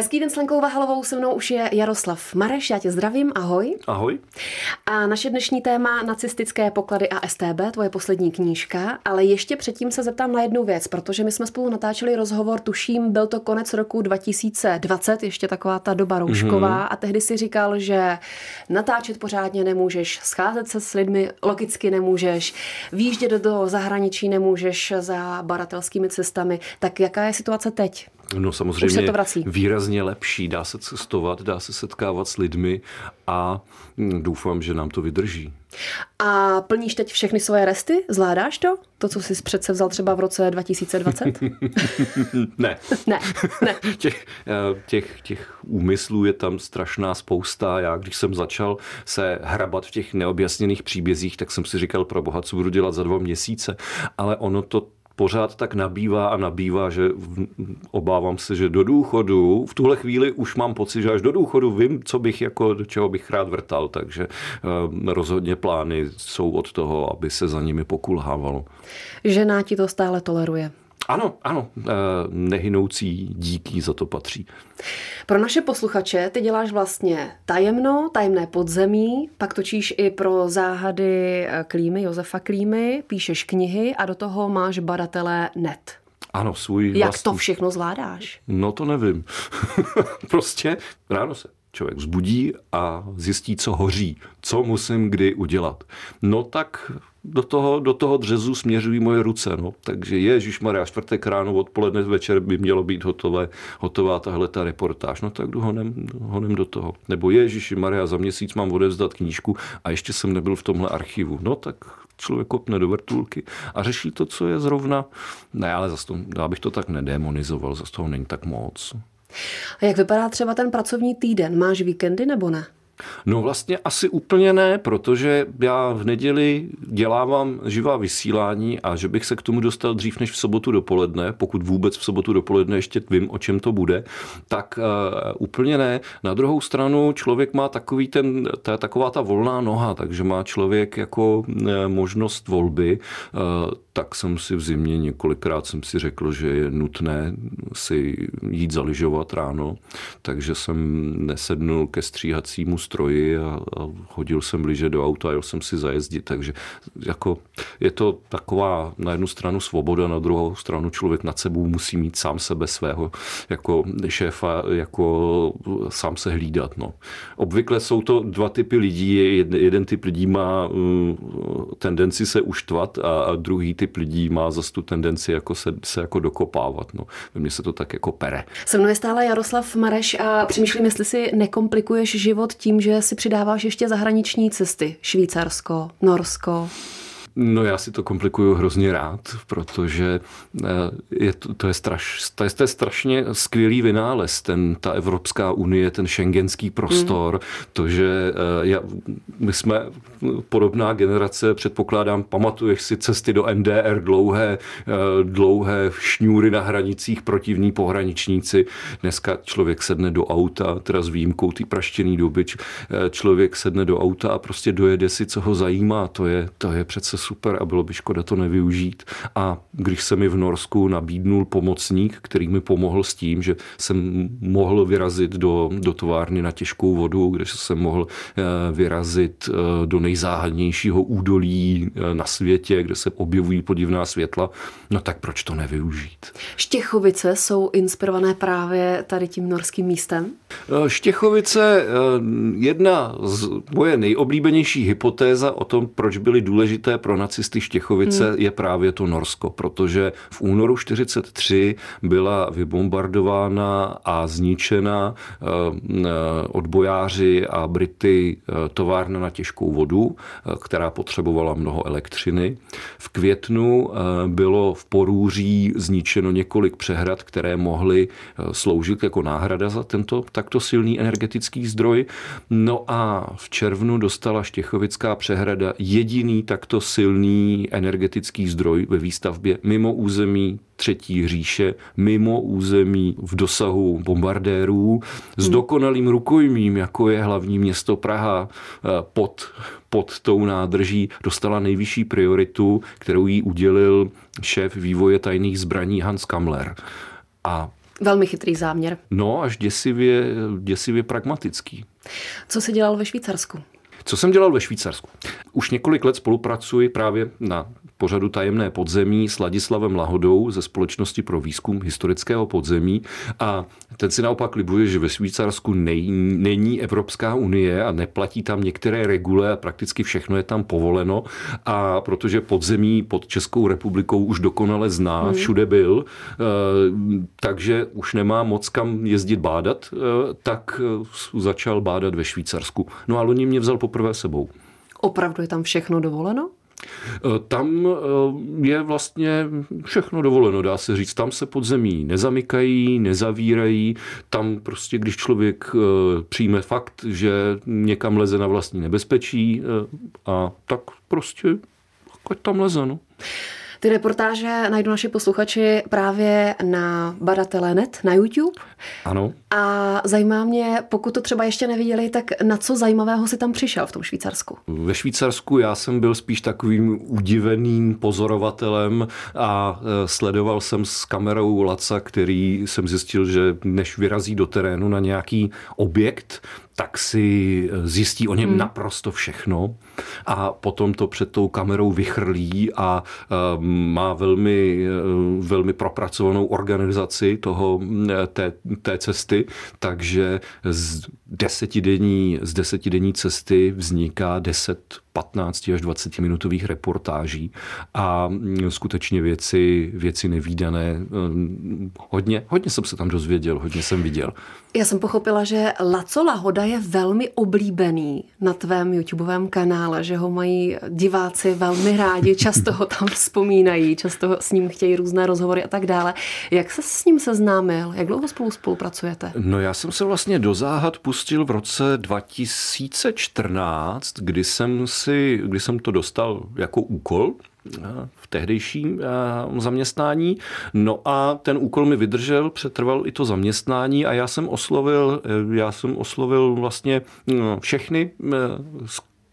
Hezký den s Lenkou Vahalovou, se mnou už je Jaroslav Mareš, já tě zdravím, ahoj. Ahoj. A naše dnešní téma nacistické poklady a STB, tvoje poslední knížka, ale ještě předtím se zeptám na jednu věc, protože my jsme spolu natáčeli rozhovor, tuším, byl to konec roku 2020, ještě taková ta doba roušková mm-hmm. a tehdy si říkal, že natáčet pořádně nemůžeš, scházet se s lidmi logicky nemůžeš, výjíždět do zahraničí nemůžeš za baratelskými cestami. Tak jaká je situace teď? No samozřejmě to vrací. výrazně lepší. Dá se cestovat, dá se setkávat s lidmi a hm, doufám, že nám to vydrží. A plníš teď všechny svoje resty? Zvládáš to? To, co jsi přece vzal třeba v roce 2020? ne. ne, ne. Těch, eh, těch, těch úmyslů je tam strašná spousta. Já, když jsem začal se hrabat v těch neobjasněných příbězích, tak jsem si říkal, pro boha, co budu dělat za dva měsíce. Ale ono to pořád tak nabývá a nabývá, že obávám se, že do důchodu, v tuhle chvíli už mám pocit, že až do důchodu vím, co bych jako, do čeho bych rád vrtal, takže eh, rozhodně plány jsou od toho, aby se za nimi pokulhávalo. Žena ti to stále toleruje. Ano, ano, eh, nehynoucí díky za to patří. Pro naše posluchače ty děláš vlastně tajemno, tajemné podzemí, pak točíš i pro záhady eh, Klímy, Josefa Klímy, píšeš knihy a do toho máš badatele net. Ano, svůj Jak vlastní... to všechno zvládáš? No to nevím. prostě ráno se člověk vzbudí a zjistí, co hoří, co musím kdy udělat. No tak do toho, do toho dřezu směřují moje ruce. No. Takže Ježíš Maria, čtvrtek ráno, odpoledne, večer by mělo být hotové, hotová tahle ta reportáž. No tak jdu honem, honem do toho. Nebo Ježíš Maria, za měsíc mám odevzdat knížku a ještě jsem nebyl v tomhle archivu. No tak člověk kopne do vrtulky a řeší to, co je zrovna. Ne, ale zase to, já bych to tak nedemonizoval, zase toho není tak moc. A jak vypadá třeba ten pracovní týden? Máš víkendy nebo ne? No vlastně asi úplně ne, protože já v neděli dělávám živá vysílání a že bych se k tomu dostal dřív než v sobotu dopoledne, pokud vůbec v sobotu dopoledne ještě vím, o čem to bude, tak uh, úplně ne. Na druhou stranu člověk má takový ten, ta, taková ta volná noha, takže má člověk jako uh, možnost volby. Uh, tak jsem si v zimě několikrát jsem si řekl, že je nutné si jít zaližovat ráno, takže jsem nesednul ke stříhacímu stroji a, a hodil jsem blíže do auta a jel jsem si zajezdit, takže jako je to taková na jednu stranu svoboda, na druhou stranu člověk nad sebou musí mít sám sebe svého jako šéfa, jako sám se hlídat. No. Obvykle jsou to dva typy lidí, jeden typ lidí má uh, tendenci se uštvat a, a druhý typ lidí má zase tu tendenci jako se, se jako dokopávat. No. Mně se to tak jako pere. Se mnou je stále Jaroslav Mareš a přemýšlím, jestli si nekomplikuješ život tím, že si přidáváš ještě zahraniční cesty. Švýcarsko, Norsko. No já si to komplikuju hrozně rád, protože eh, je to, to, je straš, to, je, to je strašně skvělý vynález, ten, ta Evropská unie, ten šengenský prostor, mm. to, že eh, já, my jsme podobná generace, předpokládám, pamatuješ si cesty do NDR, dlouhé, eh, dlouhé šňůry na hranicích, protivní pohraničníci. Dneska člověk sedne do auta, teda s výjimkou té praštěný doby, člověk sedne do auta a prostě dojede si, co ho zajímá. To je, to je přece super a bylo by škoda to nevyužít. A když se mi v Norsku nabídnul pomocník, který mi pomohl s tím, že jsem mohl vyrazit do, do továrny na těžkou vodu, kde jsem mohl eh, vyrazit eh, do nejzáhadnějšího údolí eh, na světě, kde se objevují podivná světla, no tak proč to nevyužít? Štěchovice jsou inspirované právě tady tím norským místem? Štěchovice, jedna z moje nejoblíbenější hypotéza o tom, proč byly důležité pro nacisty Štěchovice hmm. je právě to Norsko, protože v únoru 43 byla vybombardována a zničena eh, eh, odbojáři a Brity eh, továrna na těžkou vodu, která potřebovala mnoho elektřiny. V květnu bylo v Porůří zničeno několik přehrad, které mohly sloužit jako náhrada za tento takto silný energetický zdroj. No a v červnu dostala Štěchovická přehrada jediný takto silný silný energetický zdroj ve výstavbě mimo území třetí říše, mimo území v dosahu bombardérů, s hmm. dokonalým rukojmím, jako je hlavní město Praha eh, pod, pod tou nádrží, dostala nejvyšší prioritu, kterou jí udělil šéf vývoje tajných zbraní Hans Kammler. A Velmi chytrý záměr. No, až děsivě, děsivě pragmatický. Co jsi dělal ve Švýcarsku? Co jsem dělal ve Švýcarsku? Už několik let spolupracuji právě na pořadu Tajemné podzemí s Ladislavem Lahodou ze Společnosti pro výzkum historického podzemí a ten si naopak libuje, že ve Švýcarsku nej, není Evropská unie a neplatí tam některé regule a prakticky všechno je tam povoleno a protože podzemí pod Českou republikou už dokonale zná, hmm. všude byl, eh, takže už nemá moc kam jezdit bádat, eh, tak eh, začal bádat ve Švýcarsku. No a loni mě vzal poprvé sebou. Opravdu je tam všechno dovoleno? Eh, tam eh, je vlastně všechno dovoleno, dá se říct. Tam se podzemí nezamykají, nezavírají. Tam prostě, když člověk eh, přijme fakt, že někam leze na vlastní nebezpečí, a tak prostě tam leze. No. Ty reportáže najdou naši posluchači právě na Badatele.net, na YouTube. Ano. A zajímá mě, pokud to třeba ještě neviděli, tak na co zajímavého si tam přišel v tom Švýcarsku? Ve Švýcarsku já jsem byl spíš takovým udiveným pozorovatelem a e, sledoval jsem s kamerou Laca, který jsem zjistil, že než vyrazí do terénu na nějaký objekt, tak si eh, zjistí o něm hmm. naprosto všechno a potom to před tou kamerou vychrlí a eh, má velmi, eh, velmi propracovanou organizaci toho, té, té cesty, takže z desetidenní, z desetidenní cesty vzniká 10 15 až 20 minutových reportáží a mm, skutečně věci, věci nevýdané. Hodně, hodně jsem se tam dozvěděl, hodně jsem viděl. Já jsem pochopila, že Laco Lahoda je velmi oblíbený na tvém YouTubeovém kanále, že ho mají diváci velmi rádi, často ho tam vzpomínají, často s ním chtějí různé rozhovory a tak dále. Jak se s ním seznámil? Jak dlouho spolu spolupracujete? No já jsem se vlastně do záhad pustil v roce 2014, kdy jsem si, kdy jsem to dostal jako úkol, v tehdejším eh, zaměstnání. No a ten úkol mi vydržel, přetrval i to zaměstnání a já jsem oslovil, eh, já jsem oslovil vlastně no, všechny eh,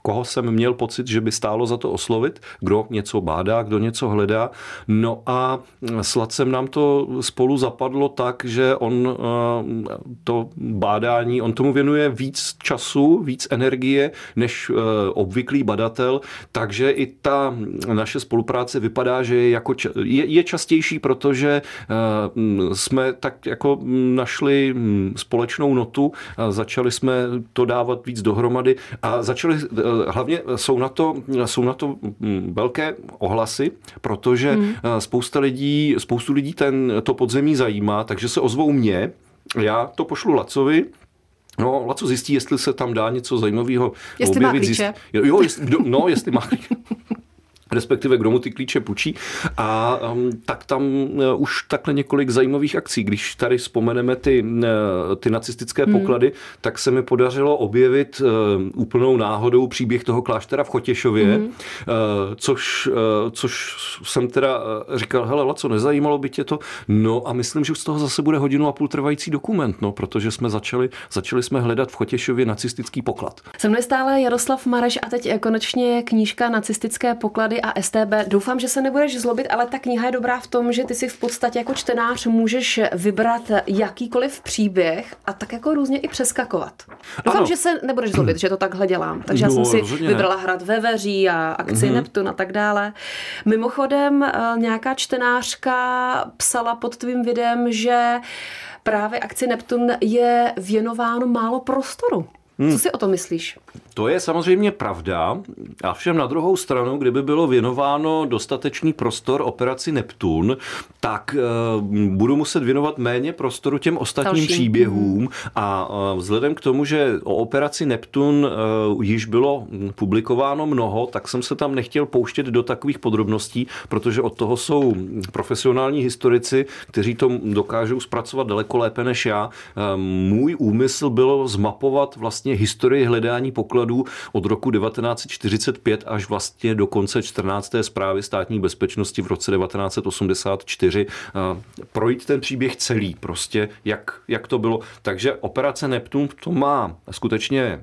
koho jsem měl pocit, že by stálo za to oslovit, kdo něco bádá, kdo něco hledá. No a s Lacem nám to spolu zapadlo tak, že on eh, to bádání, on tomu věnuje víc času, víc energie než eh, obvyklý badatel, takže i ta naše spolupráce vypadá, že je, jako, je, je častější, protože eh, jsme tak jako našli společnou notu, začali jsme to dávat víc dohromady a začali hlavně jsou na to, jsou na to mm, velké ohlasy, protože hmm. Eh, spousta lidí, spoustu lidí ten, to podzemí zajímá, takže se ozvou mě, já to pošlu Lacovi, No, Laco zjistí, jestli se tam dá něco zajímavého jestli objevit. Má klíče. Jo, jestli, no, jestli má klíče respektive kdo mu ty klíče půjčí. A um, tak tam uh, už takhle několik zajímavých akcí. Když tady vzpomeneme ty, uh, ty nacistické hmm. poklady, tak se mi podařilo objevit uh, úplnou náhodou příběh toho kláštera v Chotěšově, hmm. uh, což, uh, což jsem teda uh, říkal, hele, Laco, nezajímalo by tě to? No a myslím, že z toho zase bude hodinu a půl trvající dokument, no, protože jsme začali, začali jsme hledat v Chotěšově nacistický poklad. Se mnou stále Jaroslav Mareš a teď konečně knížka Nacistické poklady a STB. Doufám, že se nebudeš zlobit, ale ta kniha je dobrá v tom, že ty si v podstatě jako čtenář můžeš vybrat jakýkoliv příběh a tak jako různě i přeskakovat. Doufám, ano. že se nebudeš zlobit, že to takhle dělám. Takže no, já jsem si vybrala ne. hrad ve Veří a akci mm-hmm. Neptun a tak dále. Mimochodem eh, nějaká čtenářka psala pod tvým videem, že právě akci Neptun je věnováno málo prostoru. Hmm. Co si o to myslíš? To je samozřejmě pravda, a všem na druhou stranu, kdyby bylo věnováno dostatečný prostor operaci Neptun, tak uh, budu muset věnovat méně prostoru těm ostatním Další. příběhům hmm. a uh, vzhledem k tomu, že o operaci Neptun uh, již bylo publikováno mnoho, tak jsem se tam nechtěl pouštět do takových podrobností, protože od toho jsou profesionální historici, kteří to dokážou zpracovat daleko lépe než já. Můj úmysl bylo zmapovat vlastně historii hledání pokladů případů od roku 1945 až vlastně do konce 14. zprávy státní bezpečnosti v roce 1984 projít ten příběh celý, prostě jak, jak to bylo. Takže operace Neptun to má skutečně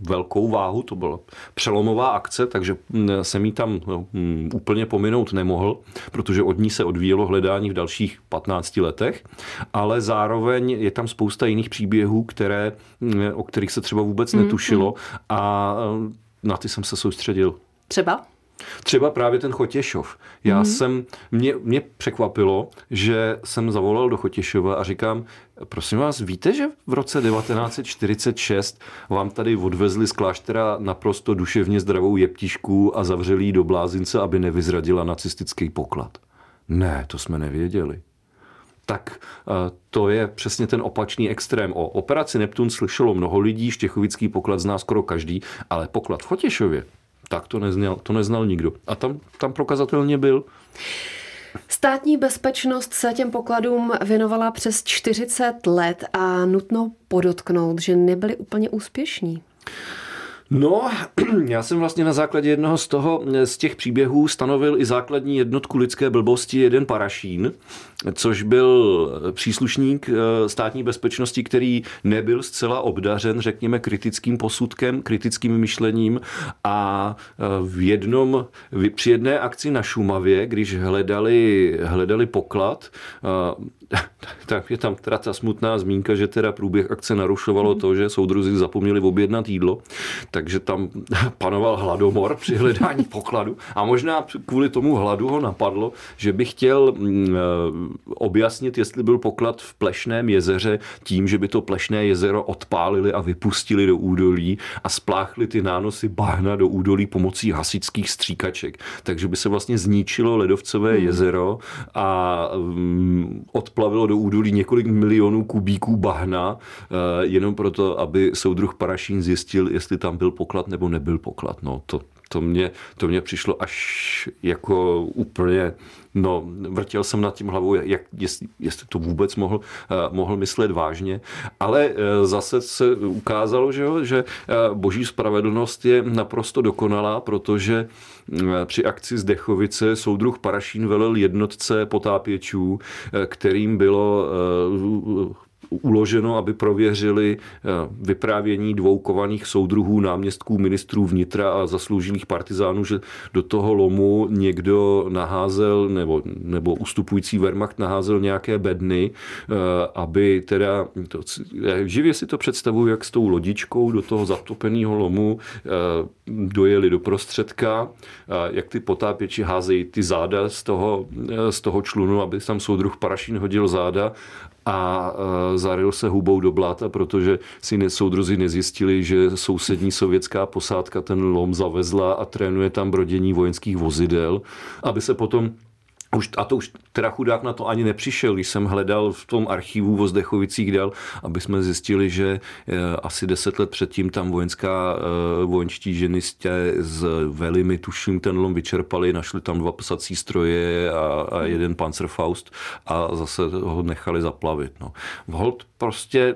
velkou váhu, to byla přelomová akce, takže mm, jsem ji tam no, mm, úplně pominout nemohl, protože od ní se odvíjelo hledání v dalších 15 letech, ale zároveň je tam spousta jiných příběhů, které, mm, o kterých se třeba vůbec netušilo a na ty jsem se soustředil. Třeba? Třeba právě ten Chotěšov. Já mm-hmm. jsem, mě, mě překvapilo, že jsem zavolal do Chotěšova a říkám, prosím vás, víte, že v roce 1946 vám tady odvezli z kláštera naprosto duševně zdravou jeptišku a zavřeli do blázince, aby nevyzradila nacistický poklad? Ne, to jsme nevěděli tak to je přesně ten opačný extrém. O operaci Neptun slyšelo mnoho lidí, Štěchovický poklad zná skoro každý, ale poklad v Chotěšově, tak to neznal, to neznal nikdo. A tam, tam prokazatelně byl. Státní bezpečnost se těm pokladům věnovala přes 40 let a nutno podotknout, že nebyli úplně úspěšní. No, já jsem vlastně na základě jednoho z toho, z těch příběhů stanovil i základní jednotku lidské blbosti, jeden parašín, což byl příslušník eh, státní bezpečnosti, který nebyl zcela obdařen, řekněme, kritickým posudkem, kritickým myšlením a eh, v jednom, při jedné akci na Šumavě, když hledali, hledali poklad, eh, tak je tam teda ta smutná zmínka, že teda průběh akce narušovalo to, že soudruzi zapomněli objednat jídlo, takže tam panoval hladomor při hledání pokladu a možná kvůli tomu hladu ho napadlo, že by chtěl mm, eh, objasnit, jestli byl poklad v Plešném jezeře tím, že by to Plešné jezero odpálili a vypustili do údolí a spláchli ty nánosy bahna do údolí pomocí hasičských stříkaček. Takže by se vlastně zničilo ledovcové hmm. jezero a um, odplavilo do údolí několik milionů kubíků bahna, uh, jenom proto, aby soudruh Parašín zjistil, jestli tam byl poklad nebo nebyl poklad. No, to, to mě, to mě přišlo až jako úplně, no, vrtěl jsem nad tím hlavou, jak, jestli, jestli to vůbec mohl, uh, mohl myslet vážně, ale uh, zase se ukázalo, že, jo, že uh, boží spravedlnost je naprosto dokonalá, protože při akci z Dechovice soudruh Parašín velel jednotce potápěčů, kterým bylo uloženo, aby prověřili eh, vyprávění dvou kovaných soudruhů, náměstků, ministrů vnitra a zasloužilých partizánů, že do toho lomu někdo naházel, nebo, nebo ustupující Wehrmacht naházel nějaké bedny, eh, aby teda, to, živě si to představuji, jak s tou lodičkou do toho zatopeného lomu eh, dojeli do prostředka, jak ty potápěči házejí ty záda z toho, z toho člunu, aby tam soudruh Parašín hodil záda a e, zaril se hubou do bláta, protože si soudruzi nezjistili, že sousední sovětská posádka ten lom zavezla a trénuje tam brodění vojenských vozidel, aby se potom už, a to už teda chudák na to ani nepřišel, když jsem hledal v tom archivu v Ozdechovicích dal, aby jsme zjistili, že eh, asi deset let předtím tam vojenská, eh, vojenští ženistě z Velimy, tuším, ten lom vyčerpali, našli tam dva psací stroje a, a jeden Panzerfaust a zase ho nechali zaplavit. No. Hold prostě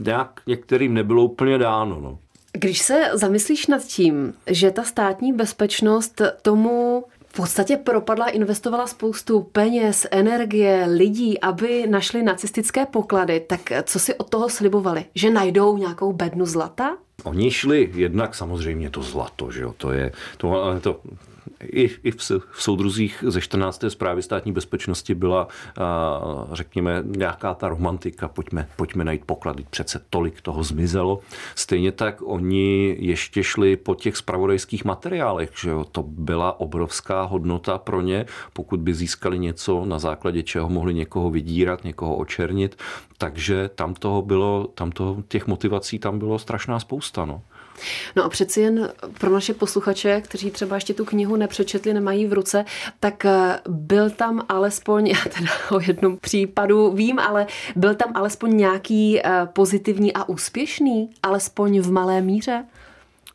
nějak některým nebylo úplně dáno. No. Když se zamyslíš nad tím, že ta státní bezpečnost tomu v podstatě propadla, investovala spoustu peněz, energie, lidí, aby našli nacistické poklady. Tak co si od toho slibovali? Že najdou nějakou bednu zlata? Oni šli jednak samozřejmě to zlato, že jo, to je, to, to i, i v, v soudruzích ze 14. zprávy státní bezpečnosti byla, řekněme, nějaká ta romantika, pojďme, pojďme najít poklady, přece tolik toho zmizelo. Stejně tak oni ještě šli po těch spravodajských materiálech, že jo? to byla obrovská hodnota pro ně, pokud by získali něco, na základě čeho mohli někoho vydírat, někoho očernit, takže tam toho bylo, tam toho, těch motivací tam bylo strašná spousta. No. No a přeci jen pro naše posluchače, kteří třeba ještě tu knihu nepřečetli, nemají v ruce, tak eh, byl tam alespoň, já teda o jednom případu vím, ale byl tam alespoň nějaký eh, pozitivní a úspěšný, alespoň v malé míře?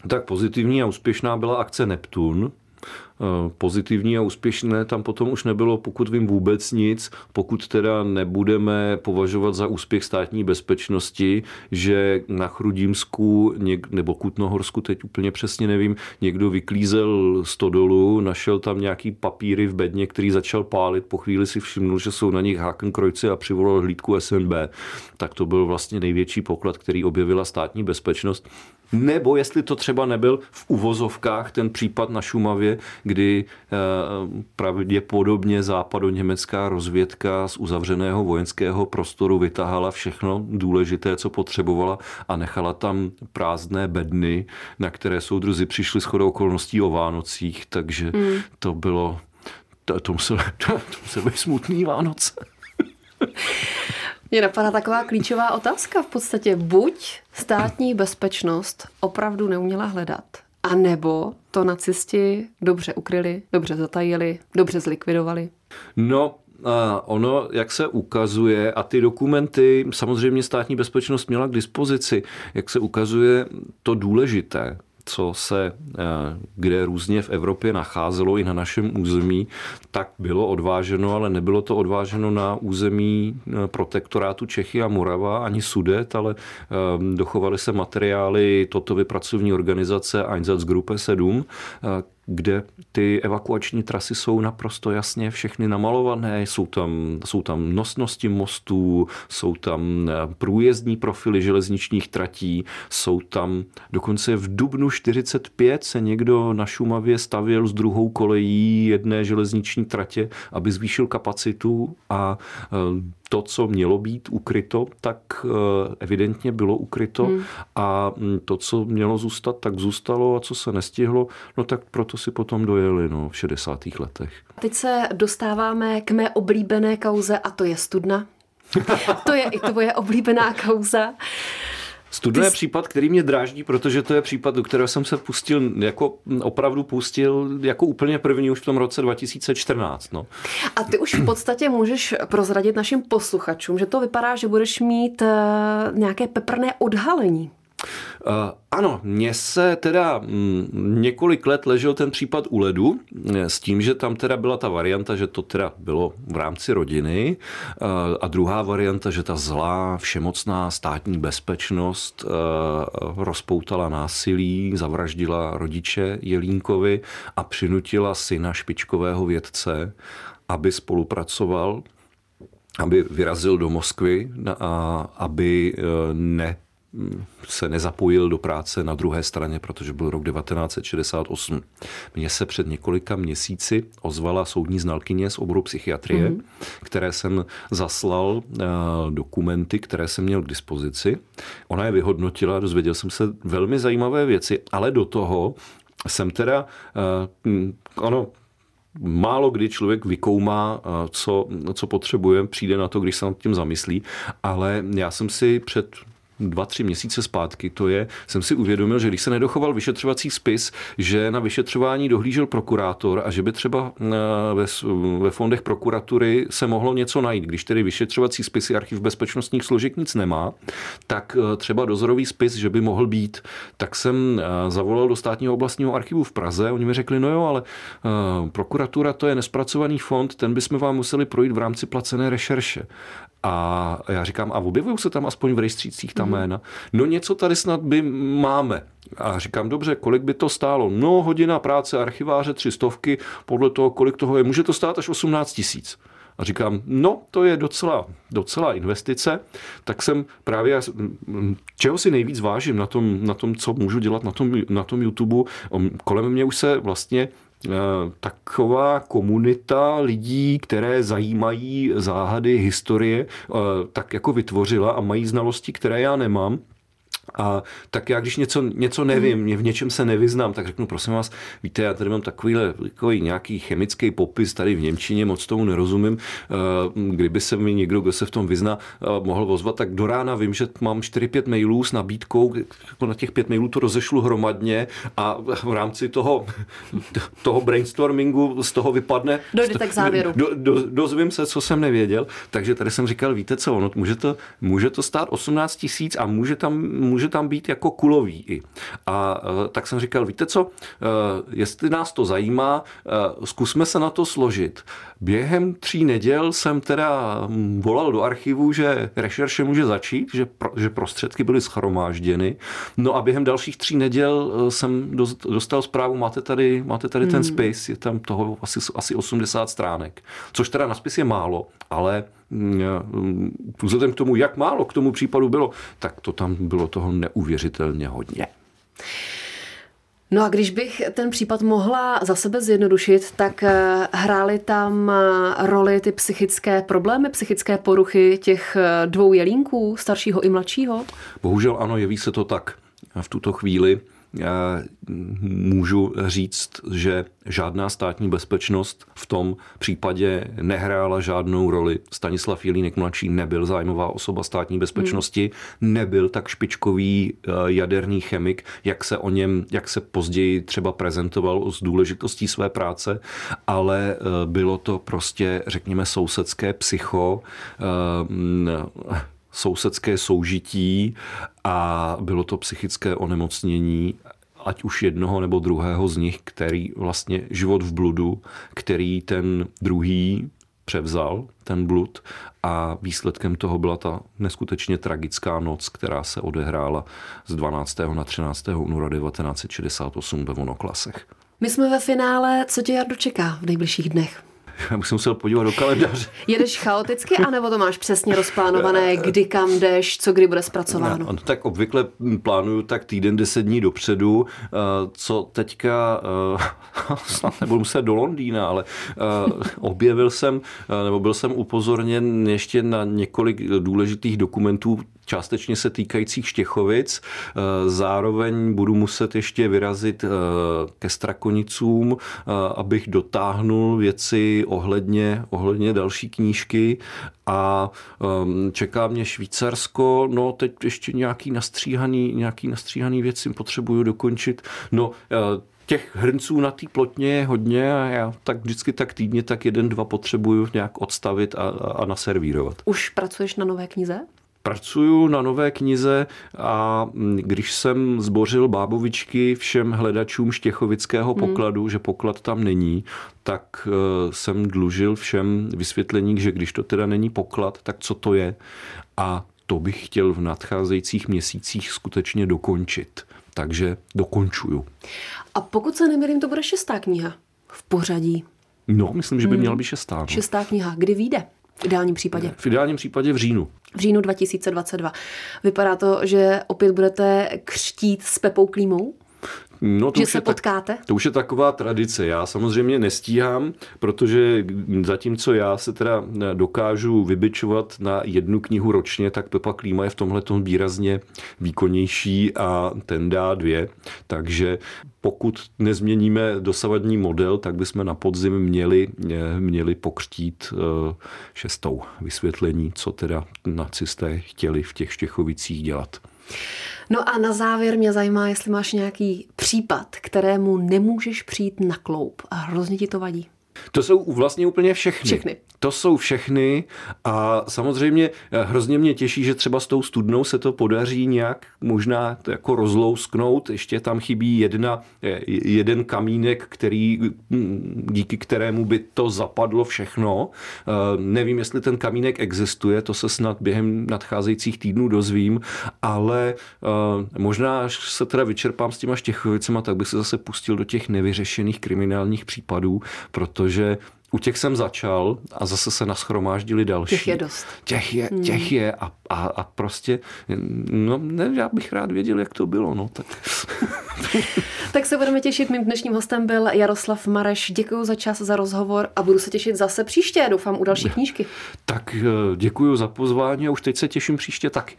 Tak pozitivní a úspěšná byla akce Neptun, pozitivní a úspěšné tam potom už nebylo, pokud vím vůbec nic, pokud teda nebudeme považovat za úspěch státní bezpečnosti, že na Chrudímsku nebo Kutnohorsku, teď úplně přesně nevím, někdo vyklízel stodolu, našel tam nějaký papíry v bedně, který začal pálit, po chvíli si všimnul, že jsou na nich Hakenkreuze a přivolal hlídku SNB. Tak to byl vlastně největší poklad, který objevila státní bezpečnost nebo jestli to třeba nebyl v uvozovkách ten případ na Šumavě, kdy eh, pravděpodobně západoněmecká rozvědka z uzavřeného vojenského prostoru vytahala všechno důležité, co potřebovala a nechala tam prázdné bedny, na které soudruzi přišli s chodou okolností o Vánocích, takže mm. to bylo to, to, musel, to, to musel být smutný Vánoce. Mě napadá taková klíčová otázka v podstatě. Buď státní bezpečnost opravdu neuměla hledat, a nebo to nacisti dobře ukryli, dobře zatajili, dobře zlikvidovali. No, ono, jak se ukazuje, a ty dokumenty samozřejmě státní bezpečnost měla k dispozici, jak se ukazuje to důležité, co se eh, kde různě v Evropě nacházelo i na našem území, tak bylo odváženo, ale nebylo to odváženo na území eh, protektorátu Čechy a Morava ani Sudet, ale eh, dochovaly se materiály toto vypracovní organizace Einsatzgruppe 7, kde ty evakuační trasy jsou naprosto jasně všechny namalované, jsou tam, jsou tam nosnosti mostů, jsou tam eh, průjezdní profily železničních tratí, jsou tam dokonce v Dubnu 45 se někdo na Šumavě stavil s druhou kolejí jedné železniční tratě, aby zvýšil kapacitu a eh, to, co mělo být ukryto, tak eh, evidentně bylo ukryto hmm. a mm, to, co mělo zůstat, tak zůstalo a co se nestihlo, no tak proto si potom dojeli no, v 60. letech. Teď se dostáváme k mé oblíbené kauze a to je studna. to je i tvoje oblíbená kauza. Studna je případ, který mě dráždí, protože to je případ, do kterého jsem se pustil, jako opravdu pustil jako úplně první už v tom roce 2014. No. A ty už v podstatě můžeš prozradit našim posluchačům, že to vypadá, že budeš mít uh, nějaké peprné odhalení. Uh, ano, mně se teda mm, několik let ležel ten případ u ledu eh, s tím, že tam teda byla ta varianta, že to teda bylo v rámci rodiny uh, a druhá varianta, že ta zlá všemocná státní bezpečnost rozpoutala násilí, zavraždila rodiče Jelínkovi a přinutila syna špičkového vědce, aby spolupracoval aby vyrazil do Moskvy a aby ne se nezapojil do práce na druhé straně, protože byl rok 1968. Mně se před několika měsíci ozvala soudní znalkyně z oboru psychiatrie, mm-hmm. které jsem zaslal uh, dokumenty, které jsem měl k dispozici. Ona je vyhodnotila, dozvěděl jsem se velmi zajímavé věci, ale do toho jsem teda, uh, ano, málo kdy člověk vykoumá, eh, co, co potřebuje, přijde na to, když se nad tím zamyslí, ale já jsem si před dva, tři měsíce zpátky, to je, jsem si uvědomil, že když se nedochoval vyšetřovací spis, že na vyšetřování dohlížel prokurátor a že by třeba eh, ve, ve fondech prokuratury se mohlo něco najít. Když tedy vyšetřovací spisy archiv bezpečnostních složek nic nemá, tak eh, třeba dozorový spis, že by mohl být, tak jsem eh, zavolal do státního oblastního archivu v Praze. Oni mi řekli, no jo, ale prokuratura to je nespracovaný fond, ten bychom vám museli projít v rámci placené rešerše. A já říkám, a objevují se tam aspoň v rejstřících ta mhm. jména? No něco tady snad by máme. A říkám, dobře, kolik by to stálo? No, hodina práce archiváře, tři stovky, podle toho, kolik toho je. Může to stát až 18 tisíc. A říkám, no, to je docela, docela investice. Tak jsem právě, čeho si nejvíc vážím na tom, na tom co můžu dělat na tom, na tom YouTube. Kolem mě už se vlastně taková komunita lidí, které zajímají záhady historie, eh, tak jako vytvořila a mají znalosti, které já nemám. A tak já, když něco, něco nevím, mě v něčem se nevyznám, tak řeknu, prosím vás, víte, já tady mám takovýhle takový nějaký chemický popis tady v Němčině, moc tomu nerozumím. Eh, kdyby se mi někdo, kdo se v tom vyzná, eh, mohl ozvat, tak do rána vím, že mám 4-5 mailů s nabídkou, jako na těch pět mailů to rozešlu hromadně a v rámci toho, toho brainstormingu z toho vypadne. Dojde k závěru. Do, do, dozvím se, co jsem nevěděl, takže tady jsem říkal, víte co, ono, může to, může to stát 18 tisíc a může tam, může může tam být jako kulový i. A tak jsem říkal, víte co, jestli nás to zajímá, zkusme se na to složit. Během tří neděl jsem teda mm, volal do archivu, že rešerše může začít, že, pro, že prostředky byly schromážděny. No a během dalších tří neděl jsem dostal zprávu, máte tady, máte tady ten hmm. spis, je tam toho asi, asi 80 stránek. Což teda na spis je málo, ale vzhledem k tomu, jak málo k tomu případu bylo, tak to tam bylo toho neuvěřitelně hodně. No a když bych ten případ mohla za sebe zjednodušit, tak eh, hrály tam eh, roli ty psychické problémy, psychické poruchy těch eh, dvou jelínků, staršího i mladšího? Bohužel ano, jeví se to tak v tuto chvíli můžu říct, že žádná státní bezpečnost v tom případě nehrála žádnou roli. Stanislav Jelínek mladší nebyl zájmová osoba státní bezpečnosti, hmm. nebyl tak špičkový eh, jaderný chemik, jak se o něm, jak se později třeba prezentoval s důležitostí své práce, ale eh, bylo to prostě, řekněme, sousedské psycho, eh, sousedské soužití a bylo to psychické onemocnění ať už jednoho nebo druhého z nich, který vlastně život v bludu, který ten druhý převzal, ten blud a výsledkem toho byla ta neskutečně tragická noc, která se odehrála z 12. na 13. února 1968 ve Vonoklasech. My jsme ve finále. Co tě Jardo čeká v nejbližších dnech? Já bych se musel podívat do kalendáře. Jedeš chaoticky, anebo to máš přesně rozplánované, kdy kam jdeš, co kdy bude zpracováno? No, tak obvykle plánuju tak týden, deset dní dopředu, eh, co teďka, eh, snad nebudu muset do Londýna, ale eh, objevil jsem, nebo byl jsem upozorněn ještě na několik důležitých dokumentů částečně se týkajících Štěchovic. Eh, zároveň budu muset ještě vyrazit eh, ke Strakonicům, eh, abych dotáhnul věci ohledně, ohledně další knížky a ehm, čeká mě Švýcarsko, no teď ještě nějaký nastříhaný, nějaký nastříhaný věci potřebuju dokončit. No, těch hrnců na té plotně je hodně a já tak vždycky tak týdně tak jeden, dva potřebuju nějak odstavit a, a naservírovat. Už pracuješ na nové knize? Pracuju na nové knize a když jsem zbořil bábovičky všem hledačům štěchovického hmm. pokladu, hmm. že poklad tam není, tak uh, jsem dlužil všem vysvětlení, že když to teda není poklad, tak co to je. A to bych chtěl v nadcházejících měsících skutečně dokončit. Takže dokončuju. A pokud se nemýlím, to bude šestá kniha v pořadí. No, myslím, že by hmm. měla být šestá. No. Šestá kniha. Kdy vyjde? V ideálním případě. V ideálním případě v říjnu. V říjnu 2022. Vypadá to, že opět budete křtít s Pepou Klímou? No, to že se potkáte? Tak, to už je taková tradice. Já samozřejmě nestíhám, protože zatímco já se teda dokážu vybičovat na jednu knihu ročně, tak Pepa Klíma je v tomhle výrazně výkonnější a ten dá dvě. Takže pokud nezměníme dosavadní model, tak bychom na podzim měli, měli pokřtít eh, šestou vysvětlení, co teda nacisté chtěli v těch Štěchovicích dělat. No a na závěr mě zajímá, jestli máš nějaký případ, kterému nemůžeš přijít na kloup a hrozně ti to vadí. To jsou vlastně úplně všechny. Všechny. To jsou všechny a samozřejmě eh, hrozně mě těší, že třeba s tou studnou se to podaří nějak možná jako rozlousknout. Ještě tam chybí jedna, eh, jeden kamínek, který, hm, díky kterému by to zapadlo všechno. Eh, nevím, jestli ten kamínek existuje, to se snad během nadcházejících týdnů dozvím, ale možná, až se teda vyčerpám s těma Štěchovicema, tak bych se zase pustil do těch nevyřešených kriminálních případů, protože u těch jsem začal a zase se naschromáždili další. Těch je dost. Těch je, hmm. těch je a, a, a prostě, no ne, já bych rád věděl, jak to bylo, no tak. tak se budeme těšit. Mým dnešním hostem byl Jaroslav Mareš. Děkuji za čas, za rozhovor a budu se těšit zase příště, doufám, u další knížky. Tak eh, děkuji za pozvání a už teď se těším příště taky.